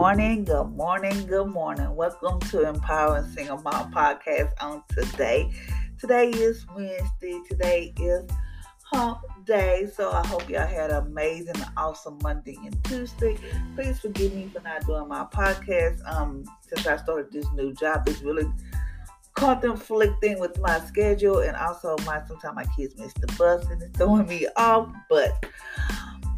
Morning, good morning, good morning. Welcome to Empowering Single Mom Podcast on today. Today is Wednesday. Today is hump day. So I hope y'all had an amazing, awesome Monday and Tuesday. Please forgive me for not doing my podcast. Um, since I started this new job, it's really conflicting with my schedule and also my sometimes my kids miss the bus and it's throwing me off. But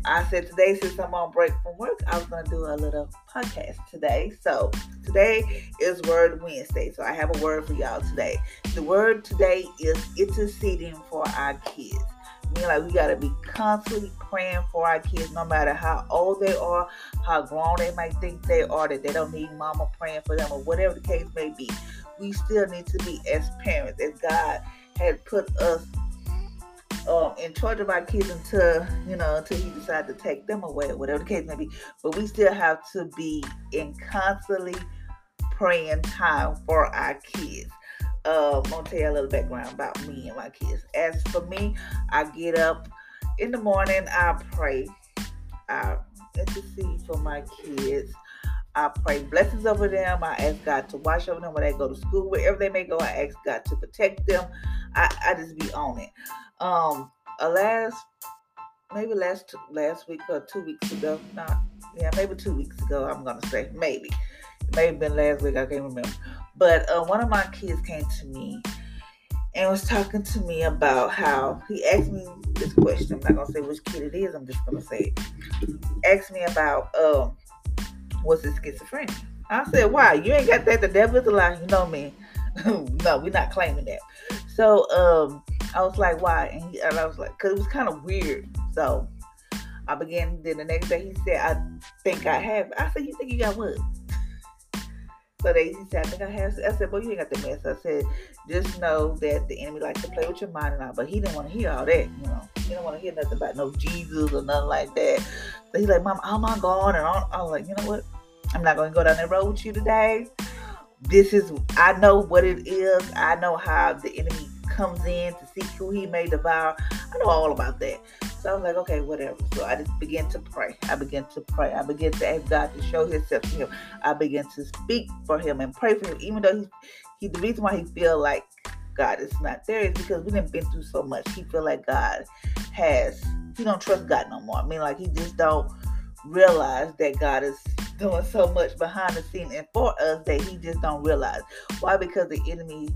I said today, since I'm on break from work, I was going to do a little podcast today. So today is Word Wednesday. So I have a word for y'all today. The word today is interceding for our kids. I mean, like we got to be constantly praying for our kids, no matter how old they are, how grown they might think they are, that they don't need mama praying for them, or whatever the case may be. We still need to be as parents, as God had put us um, in charge of our kids until you know until he decides to take them away, or whatever the case may be. But we still have to be in constantly praying time for our kids. Uh, I'm gonna tell you a little background about me and my kids. As for me, I get up in the morning, I pray, I intercede for my kids. I pray blessings over them. I ask God to watch over them when they go to school, wherever they may go. I ask God to protect them. I, I just be on it. Um, a last maybe last last week or two weeks ago, not yeah, maybe two weeks ago. I'm gonna say maybe, it may have been last week. I can't remember. But uh, one of my kids came to me and was talking to me about how he asked me this question. I'm not gonna say which kid it is. I'm just gonna say it. Asked me about um was it schizophrenia? I said, why? You ain't got that. The devil is a lie. You know me. no, we're not claiming that. So um, I was like, why? And, he, and I was like, because it was kind of weird. So I began. Then the next day he said, I think I have. I said, you think you got what? So they he said, I think I have. I said, well, you ain't got the mess. I said, just know that the enemy likes to play with your mind and all. But he didn't want to hear all that, you know. He don't want to hear nothing about no Jesus or nothing like that. So he's like, Mom, oh my God. And I was like, you know what? I'm not going to go down that road with you today. This is, I know what it is. I know how the enemy comes in to see who he may devour. I know all about that. So I was like, okay, whatever. So I just began to pray. I began to pray. I began to ask God to show Himself to him. I began to speak for him and pray for him, even though he, he the reason why he feel like God is not there is because we didn't been through so much. He feel like God has. He don't trust God no more. I mean, like he just don't realize that God is doing so much behind the scene and for us that he just don't realize. Why? Because the enemy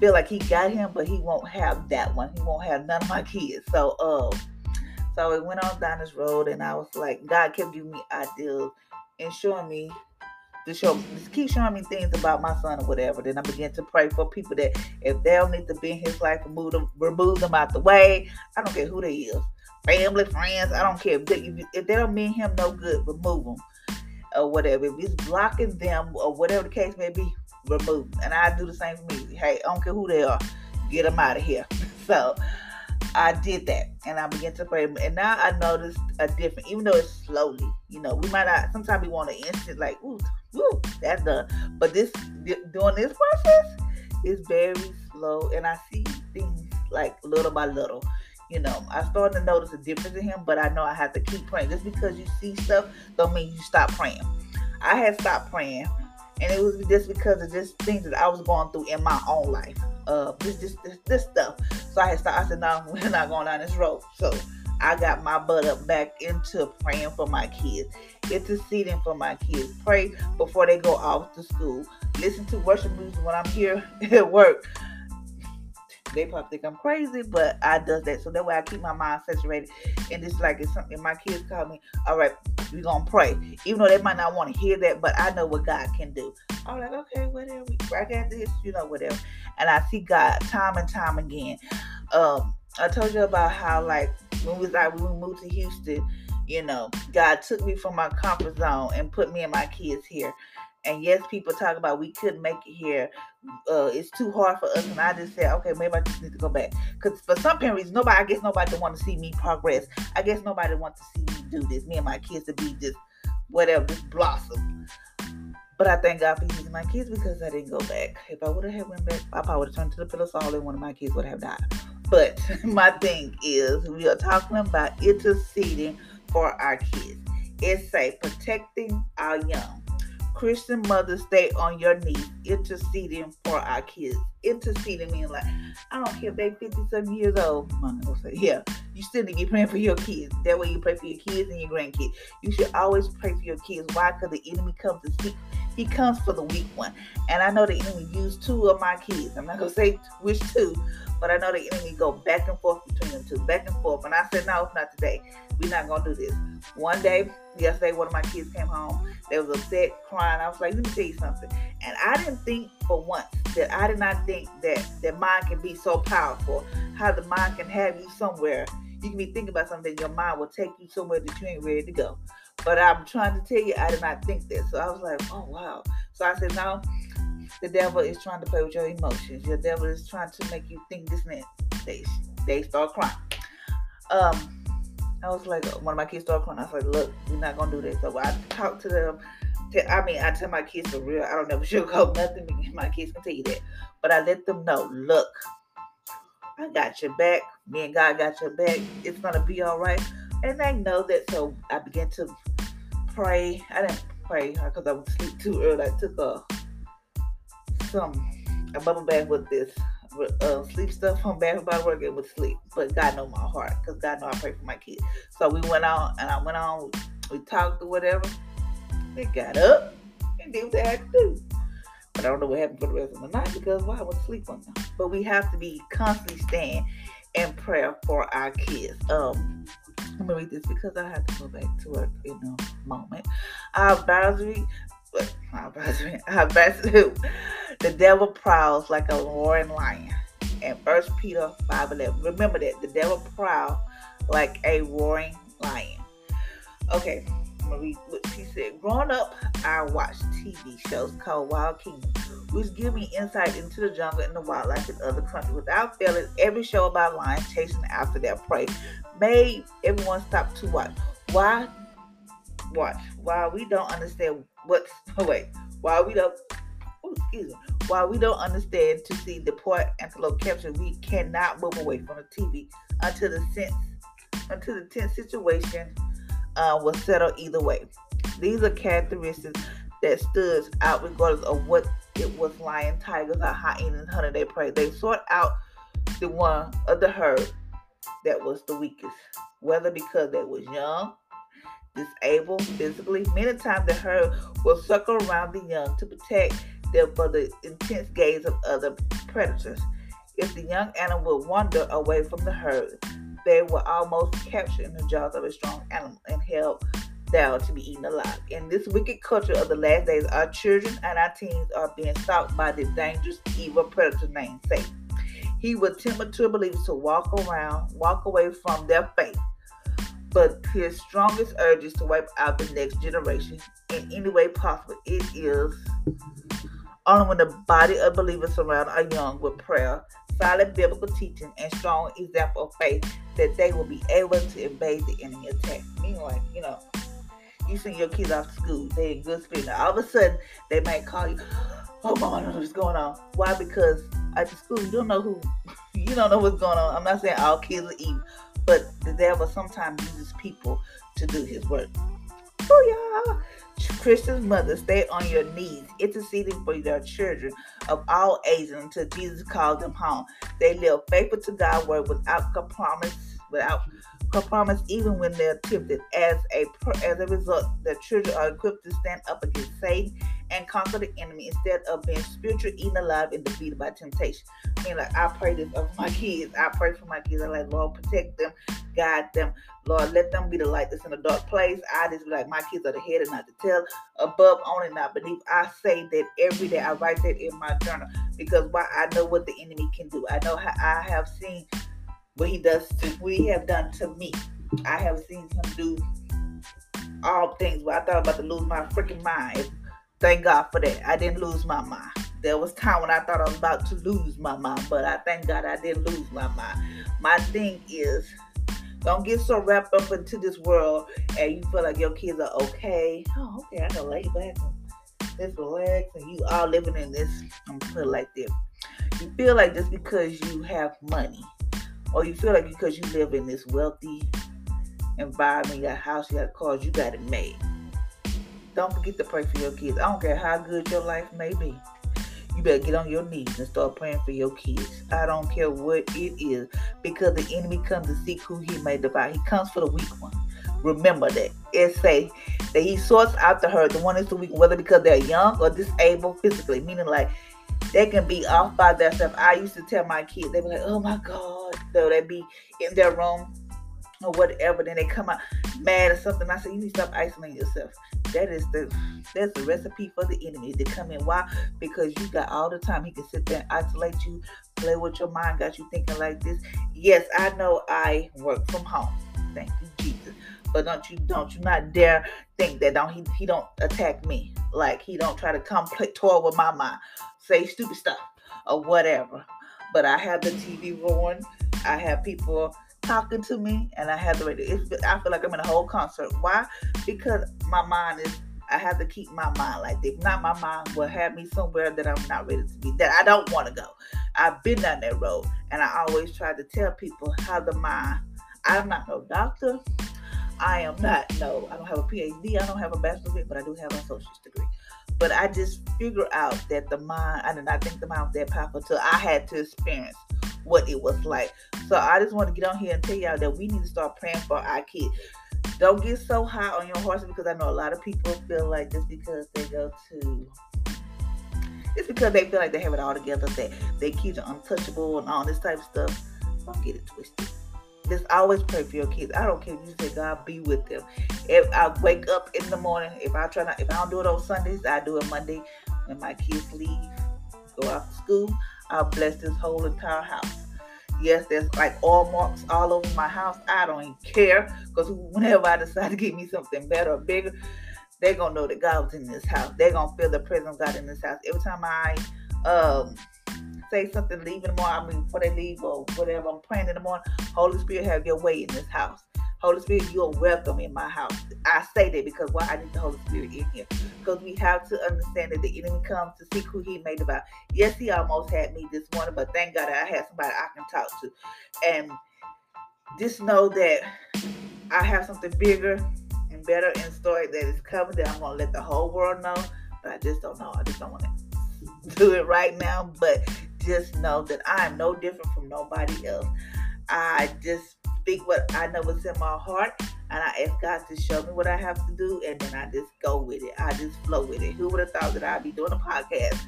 feel like he got him, but he won't have that one. He won't have none of my kids. So, uh, so it went on down this road, and I was like, God kept giving me ideas and showing me to show, just keep showing me things about my son or whatever. Then I begin to pray for people that if they don't need to be in his life, remove them, remove them out the way. I don't care who they is, family, friends. I don't care if they, don't mean him no good, remove them or whatever. If it's blocking them or whatever the case may be, remove. And I do the same for me. Hey, I don't care who they are, get them out of here. so I did that, and I began to pray. And now I noticed a different, even though it's slowly. You know, we might not. Sometimes we want an instant, like, ooh, ooh, that's done. But this doing this process is very slow, and I see things like little by little. You know, I started to notice a difference in him, but I know I have to keep praying. Just because you see stuff, don't mean you stop praying. I had stopped praying and it was just because of just things that I was going through in my own life. Uh, this, this, this, this stuff. So I had started. I said, "No, we're not going down this road." So I got my butt up back into praying for my kids, interceding for my kids. Pray before they go off to school. Listen to worship music when I'm here at work. They probably think I'm crazy, but I does that. So that way I keep my mind saturated. And it's like it's something my kids call me, all right, we're gonna pray. Even though they might not want to hear that, but I know what God can do. I'm like, okay, whatever. I got this, you know, whatever. And I see God time and time again. Um, I told you about how like when we like when we moved to Houston, you know, God took me from my comfort zone and put me and my kids here. And yes, people talk about we couldn't make it here. Uh, it's too hard for us. And I just said, okay, maybe I just need to go back. Because for some parents, nobody, I guess nobody want to see me progress. I guess nobody wants to see do this. Me and my kids to be just whatever, just blossom. But I thank God for using my kids because I didn't go back. If I would have went back, I probably would have turned to the pillow solid and one of my kids would have died. But my thing is, we are talking about interceding for our kids It's a protecting our young. Christian mothers stay on your knees, interceding for our kids. Interceding means like, I don't care if they 50 some years old. Say, yeah, you still need to be praying for your kids. That way you pray for your kids and your grandkids. You should always pray for your kids. Why? Because the enemy comes to seek. He comes for the weak one. And I know the enemy used two of my kids. I'm not gonna say which two, but I know the enemy go back and forth between them two, back and forth. And I said, no, it's not today. We're not gonna do this. One day, yesterday, one of my kids came home. They was upset, crying. I was like, let me tell you something. And I didn't think for once that I did not think that that mind can be so powerful. How the mind can have you somewhere. You can be thinking about something, your mind will take you somewhere that you ain't ready to go. But I'm trying to tell you, I did not think this. So I was like, oh wow. So I said, no, the devil is trying to play with your emotions. Your devil is trying to make you think this that. They they start crying. Um, I was like, one of my kids started crying. I was like, look, we're not gonna do this. So I talked to them. I mean, I tell my kids for real. I don't never sugarcoat nothing. My kids can tell you that. But I let them know, look, I got your back. Me and God got your back. It's gonna be all right. And they know that. So I began to pray. I didn't pray because I was sleep too early. I took a some a bubble bath with this uh, sleep stuff from Bath and Body Works. It would sleep, but God know my heart because God know I pray for my kids. So we went on, and I went on. We talked or whatever. They got up and did what they had to do. But I don't know what happened for the rest of the night because why well, I sleep on them. But we have to be constantly staying in prayer for our kids. Um, let me read this because I have to go back to work in a moment. Our advisory, our advisory, our advisory, the devil prowls like a roaring lion. And First Peter 5 11. Remember that the devil prowls like a roaring lion. Okay, What she said. Growing up, I watched TV shows called Wild Kingdom, which give me insight into the jungle and the wildlife in other countries. Without failing, every show about lions chasing after their prey made everyone stop to watch. Why? Watch. Why we don't understand what's oh wait. Why we don't oh, excuse me. While we don't understand to see the point antelope capture, we cannot move away from the TV until the sense until the tense situation uh, was settled either way. These are characteristics that stood out regardless of what it was lion, tigers, or hyenas hunting their prey. They sought out the one of the herd that was the weakest, whether because they was young, disabled physically. Many times the herd will circle around the young to protect them from the intense gaze of other predators. If the young animal wander away from the herd, they were almost captured in the jaws of a strong animal and held down to be eaten alive. In this wicked culture of the last days, our children and our teens are being stalked by the dangerous, evil predator named Satan. He would tempt mature believers to walk around, walk away from their faith. But his strongest urge is to wipe out the next generation in any way possible. It is only when the body of believers surround our young with prayer, solid biblical teaching, and strong example of faith that they will be able to evade the enemy attack. Meanwhile, you know, you send your kids off to school, they in good spirit. Now all of a sudden they might call you, oh mama, what's going on. Why? Because at the school you don't know who you don't know what's going on. I'm not saying all kids are evil, but the devil sometimes uses people to do his work. Oh yeah. Christian mothers, stay on your knees, interceding for their children of all ages until Jesus calls them home. They live faithful to God's word without compromise, without compromise, even when they're tempted. As a as a result, the children are equipped to stand up against Satan and conquer the enemy instead of being spiritually eaten alive and defeated by temptation. I mean, like I pray this over my kids. I pray for my kids. I like Lord protect them, guide them. Lord, let them be the light that's in a dark place. I just like my kids are the head and not the tail, above only not beneath. I say that every day. I write that in my journal because why I know what the enemy can do. I know how I have seen what he does to what he have done to me. I have seen him do all things where I thought about to lose my freaking mind. Thank God for that. I didn't lose my mind. There was time when I thought I was about to lose my mind, but I thank God I didn't lose my mind. My thing is don't get so wrapped up into this world and you feel like your kids are okay. Oh, okay, I can lay back and just relax and you all living in this. I'm put like this. You feel like just because you have money or you feel like because you live in this wealthy environment, you got a house, you got cars, you got it made. Don't forget to pray for your kids. I don't care how good your life may be. You better get on your knees and start praying for your kids. I don't care what it is, because the enemy comes to seek who he may devour. He comes for the weak one. Remember that. It say that he sorts out the herd, the one is the weak, whether because they're young or disabled physically, meaning like they can be off by themselves. I used to tell my kids, they be like, oh my God. So they be in their room or whatever. Then they come out mad or something. I said, you need to stop isolating yourself. That is the that's the recipe for the enemy to come in. Why? Because you got all the time. He can sit there and isolate you, play with your mind, got you thinking like this. Yes, I know I work from home. Thank you, Jesus. But don't you don't you not dare think that don't he he don't attack me. Like he don't try to come play toy with my mind, say stupid stuff or whatever. But I have the TV rolling. I have people talking to me and I have the radio. It's, I feel like I'm in a whole concert. Why? Because my mind is. I have to keep my mind like this. Not my mind will have me somewhere that I'm not ready to be. That I don't want to go. I've been down that road, and I always try to tell people how the mind. I'm not no doctor. I am not no. I don't have a PhD. I don't have a bachelor's degree, but I do have a associate's degree. But I just figure out that the mind. I did not think the mind was that powerful until I had to experience what it was like. So I just want to get on here and tell y'all that we need to start praying for our kids. Don't get so high on your horses because I know a lot of people feel like just because they go to it's because they feel like they have it all together that their kids are untouchable and all this type of stuff. Don't get it twisted. Just always pray for your kids. I don't care if you say God be with them. If I wake up in the morning, if I try not, if I don't do it on Sundays, I do it Monday when my kids leave, go out to school. I'll bless this whole entire house. Yes, there's like all marks all over my house. I don't even care because whenever I decide to get me something better or bigger, they're gonna know that God was in this house. They're gonna feel the presence of God in this house. Every time I um say something, leave in the morning, I mean before they leave or whatever, I'm praying in the morning. Holy Spirit, have your way in this house. Holy Spirit, you're welcome in my house. I say that because why I need the Holy Spirit in here. Because we have to understand that the enemy comes to seek who he made about. Yes, he almost had me this morning, but thank God I had somebody I can talk to. And just know that I have something bigger and better in store that is coming that I'm gonna let the whole world know. But I just don't know. I just don't want to do it right now. But just know that I am no different from nobody else. I just speak what I know what's in my heart, and I ask God to show me what I have to do, and then I just go with it. I just flow with it. Who would have thought that I'd be doing a podcast?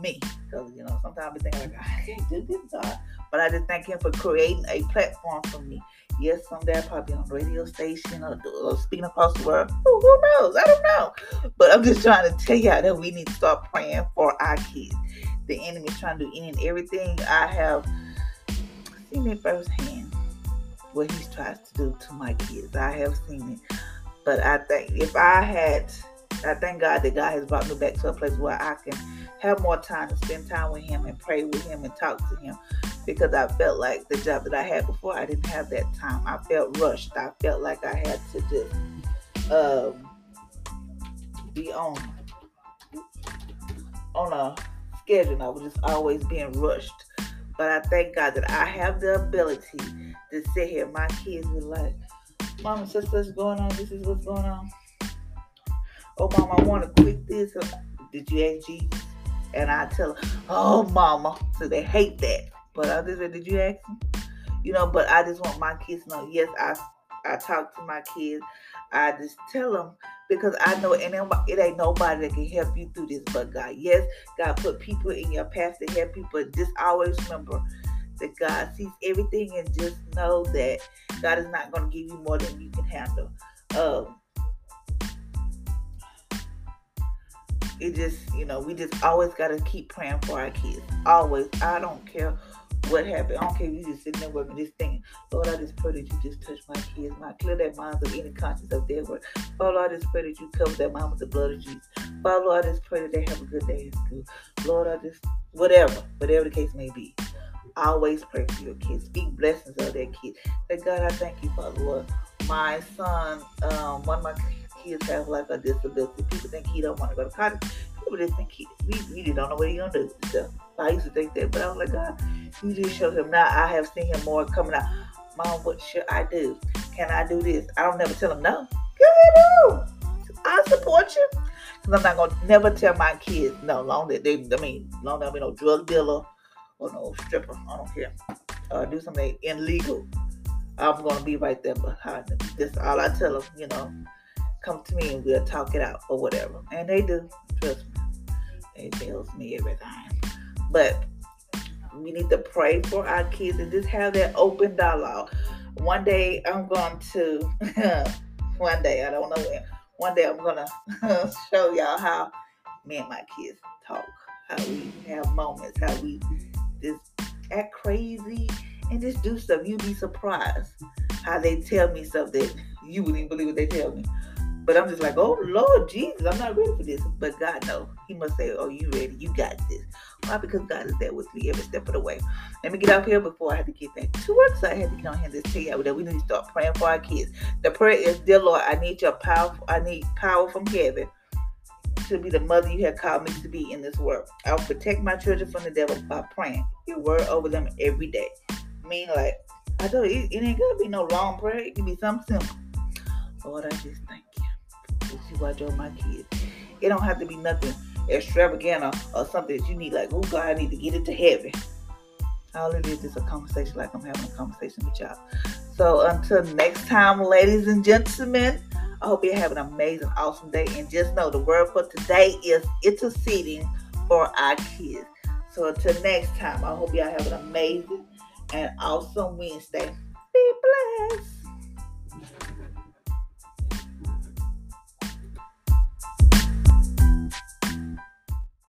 Me, because you know sometimes I think like I can't do this, God. but I just thank Him for creating a platform for me. Yes, someday I'll probably be on a radio station or, or speaking across the world. Who, who knows? I don't know. But I'm just trying to tell y'all that we need to start praying for our kids. The enemy is trying to do any everything. I have seen it firsthand what he tries to do to my kids. I have seen it. But I think if I had, I thank God that God has brought me back to a place where I can have more time to spend time with Him and pray with Him and talk to Him because I felt like the job that I had before, I didn't have that time. I felt rushed. I felt like I had to just um, be on on a schedule. I was just always being rushed. But I thank God that I have the ability to sit here. My kids were like, Mama, this what's going on. This is what's going on. Oh, Mama, I want to quit this. Uh, Did you ask Jesus? And I tell her, Oh, Mama. So they hate that. But I just said, Did you ask him? You know, but I just want my kids to know, yes, I I talk to my kids. I just tell them because I know and it ain't nobody that can help you through this but God. Yes, God put people in your path to help you, but just always remember that God sees everything and just know that God is not going to give you more than you can handle. Um, it just, you know, we just always got to keep praying for our kids. Always. I don't care what happened. I don't care if you just sitting there working, just thinking, Lord, I just pray that you just touch my kids, my clear their minds of any conscience of their work. Father, I just pray that you cover their mind with the blood of Jesus. Father, Lord, I just pray that they have a good day in school. Lord, I just, whatever, whatever the case may be. Always pray for your kids. Speak blessings of their kids. Say, God, I thank you, Father, Lord. My son, um, one of my kids have like a disability. People think he don't want to go to college. Just think he, we don't know what he's gonna do. So I used to think that, but I was like, God, you just show him now. I have seen him more coming out. Mom, what should I do? Can I do this? I don't never tell him no. Go ahead, do. I support you. Cause I'm not gonna never tell my kids no. Long that they, I mean, long that I be no drug dealer or no stripper. I don't care. Uh, do something illegal. I'm gonna be right there behind them. That's all I tell them. You know, come to me and we'll talk it out or whatever. And they do. Trust me. They tells me everything. But we need to pray for our kids and just have that open dialogue. One day I'm going to, one day, I don't know when, one day I'm going to show y'all how me and my kids talk, how we have moments, how we just act crazy and just do stuff. You'd be surprised how they tell me that you wouldn't even believe what they tell me. But I'm just like, oh Lord Jesus, I'm not ready for this. But God knows. He must say, Oh, you ready? You got this. Why? Because God is there with me every step of the way. Let me get out here before I have to get back to work. So I had to get on here and just tell you that we need to start praying for our kids. The prayer is, Dear Lord, I need your power, I need power from heaven to be the mother you have called me to be in this world. I will protect my children from the devil by praying your word over them every day. I mean, like, I told you, it, it ain't gonna be no long prayer. It can be something simple. Lord, I just thank you you watch over my kids. It don't have to be nothing extravagant or, or something that you need, like, oh God, I need to get it to heaven. All it is is a conversation like I'm having a conversation with y'all. So until next time, ladies and gentlemen, I hope you have an amazing, awesome day. And just know the word for today is interceding for our kids. So until next time, I hope y'all have an amazing and awesome Wednesday. Be blessed.